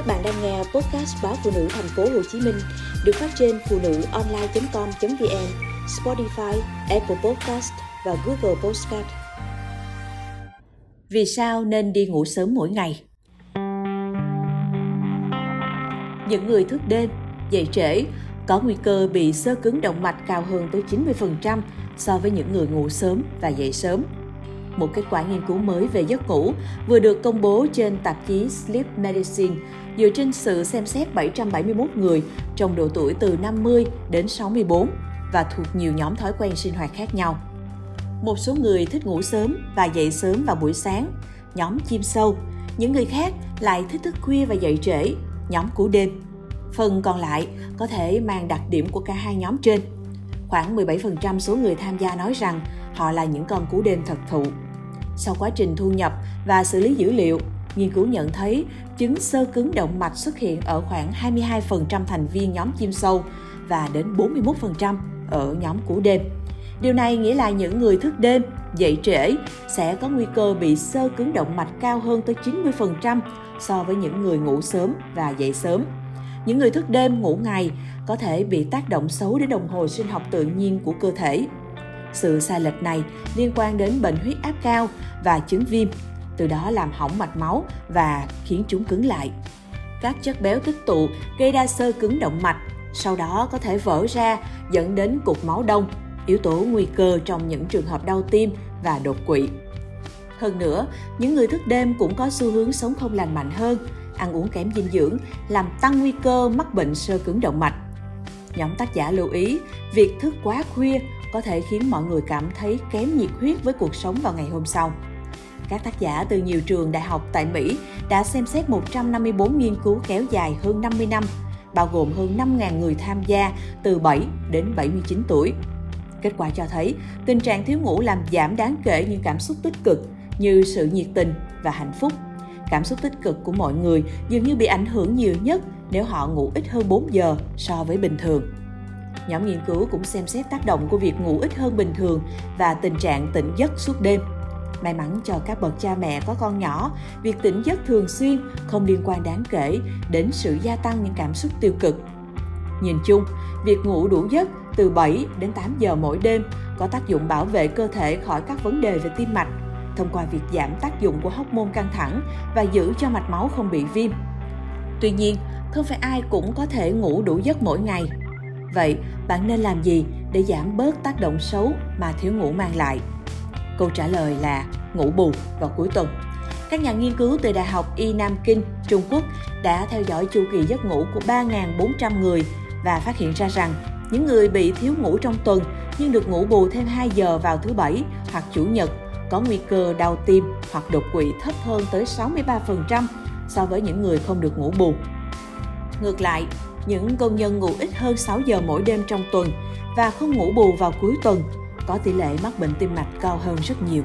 Các bạn đang nghe podcast báo phụ nữ thành phố Hồ Chí Minh được phát trên phụ nữ online.com.vn, Spotify, Apple Podcast và Google Podcast. Vì sao nên đi ngủ sớm mỗi ngày? Những người thức đêm, dậy trễ có nguy cơ bị sơ cứng động mạch cao hơn tới 90% so với những người ngủ sớm và dậy sớm một kết quả nghiên cứu mới về giấc ngủ vừa được công bố trên tạp chí Sleep Medicine dựa trên sự xem xét 771 người trong độ tuổi từ 50 đến 64 và thuộc nhiều nhóm thói quen sinh hoạt khác nhau. Một số người thích ngủ sớm và dậy sớm vào buổi sáng, nhóm chim sâu. Những người khác lại thích thức khuya và dậy trễ, nhóm cú đêm. Phần còn lại có thể mang đặc điểm của cả hai nhóm trên. Khoảng 17% số người tham gia nói rằng họ là những con cú đêm thật thụ. Sau quá trình thu nhập và xử lý dữ liệu, nghiên cứu nhận thấy chứng sơ cứng động mạch xuất hiện ở khoảng 22% thành viên nhóm chim sâu và đến 41% ở nhóm cú đêm. Điều này nghĩa là những người thức đêm, dậy trễ sẽ có nguy cơ bị sơ cứng động mạch cao hơn tới 90% so với những người ngủ sớm và dậy sớm. Những người thức đêm ngủ ngày có thể bị tác động xấu đến đồng hồ sinh học tự nhiên của cơ thể. Sự sai lệch này liên quan đến bệnh huyết áp cao và chứng viêm, từ đó làm hỏng mạch máu và khiến chúng cứng lại. Các chất béo tích tụ gây ra sơ cứng động mạch, sau đó có thể vỡ ra dẫn đến cục máu đông, yếu tố nguy cơ trong những trường hợp đau tim và đột quỵ. Hơn nữa, những người thức đêm cũng có xu hướng sống không lành mạnh hơn, ăn uống kém dinh dưỡng, làm tăng nguy cơ mắc bệnh sơ cứng động mạch. Nhóm tác giả lưu ý, việc thức quá khuya có thể khiến mọi người cảm thấy kém nhiệt huyết với cuộc sống vào ngày hôm sau. Các tác giả từ nhiều trường đại học tại Mỹ đã xem xét 154 nghiên cứu kéo dài hơn 50 năm, bao gồm hơn 5.000 người tham gia từ 7 đến 79 tuổi. Kết quả cho thấy, tình trạng thiếu ngủ làm giảm đáng kể những cảm xúc tích cực như sự nhiệt tình và hạnh phúc. Cảm xúc tích cực của mọi người dường như bị ảnh hưởng nhiều nhất nếu họ ngủ ít hơn 4 giờ so với bình thường. Nhóm nghiên cứu cũng xem xét tác động của việc ngủ ít hơn bình thường và tình trạng tỉnh giấc suốt đêm. May mắn cho các bậc cha mẹ có con nhỏ, việc tỉnh giấc thường xuyên không liên quan đáng kể đến sự gia tăng những cảm xúc tiêu cực. Nhìn chung, việc ngủ đủ giấc từ 7 đến 8 giờ mỗi đêm có tác dụng bảo vệ cơ thể khỏi các vấn đề về tim mạch thông qua việc giảm tác dụng của hóc căng thẳng và giữ cho mạch máu không bị viêm. Tuy nhiên, không phải ai cũng có thể ngủ đủ giấc mỗi ngày. Vậy, bạn nên làm gì để giảm bớt tác động xấu mà thiếu ngủ mang lại? Câu trả lời là ngủ bù vào cuối tuần. Các nhà nghiên cứu từ Đại học Y Nam Kinh, Trung Quốc đã theo dõi chu kỳ giấc ngủ của 3.400 người và phát hiện ra rằng những người bị thiếu ngủ trong tuần nhưng được ngủ bù thêm 2 giờ vào thứ Bảy hoặc Chủ nhật có nguy cơ đau tim hoặc đột quỵ thấp hơn tới 63% so với những người không được ngủ bù. Ngược lại, những công nhân ngủ ít hơn 6 giờ mỗi đêm trong tuần và không ngủ bù vào cuối tuần, có tỷ lệ mắc bệnh tim mạch cao hơn rất nhiều.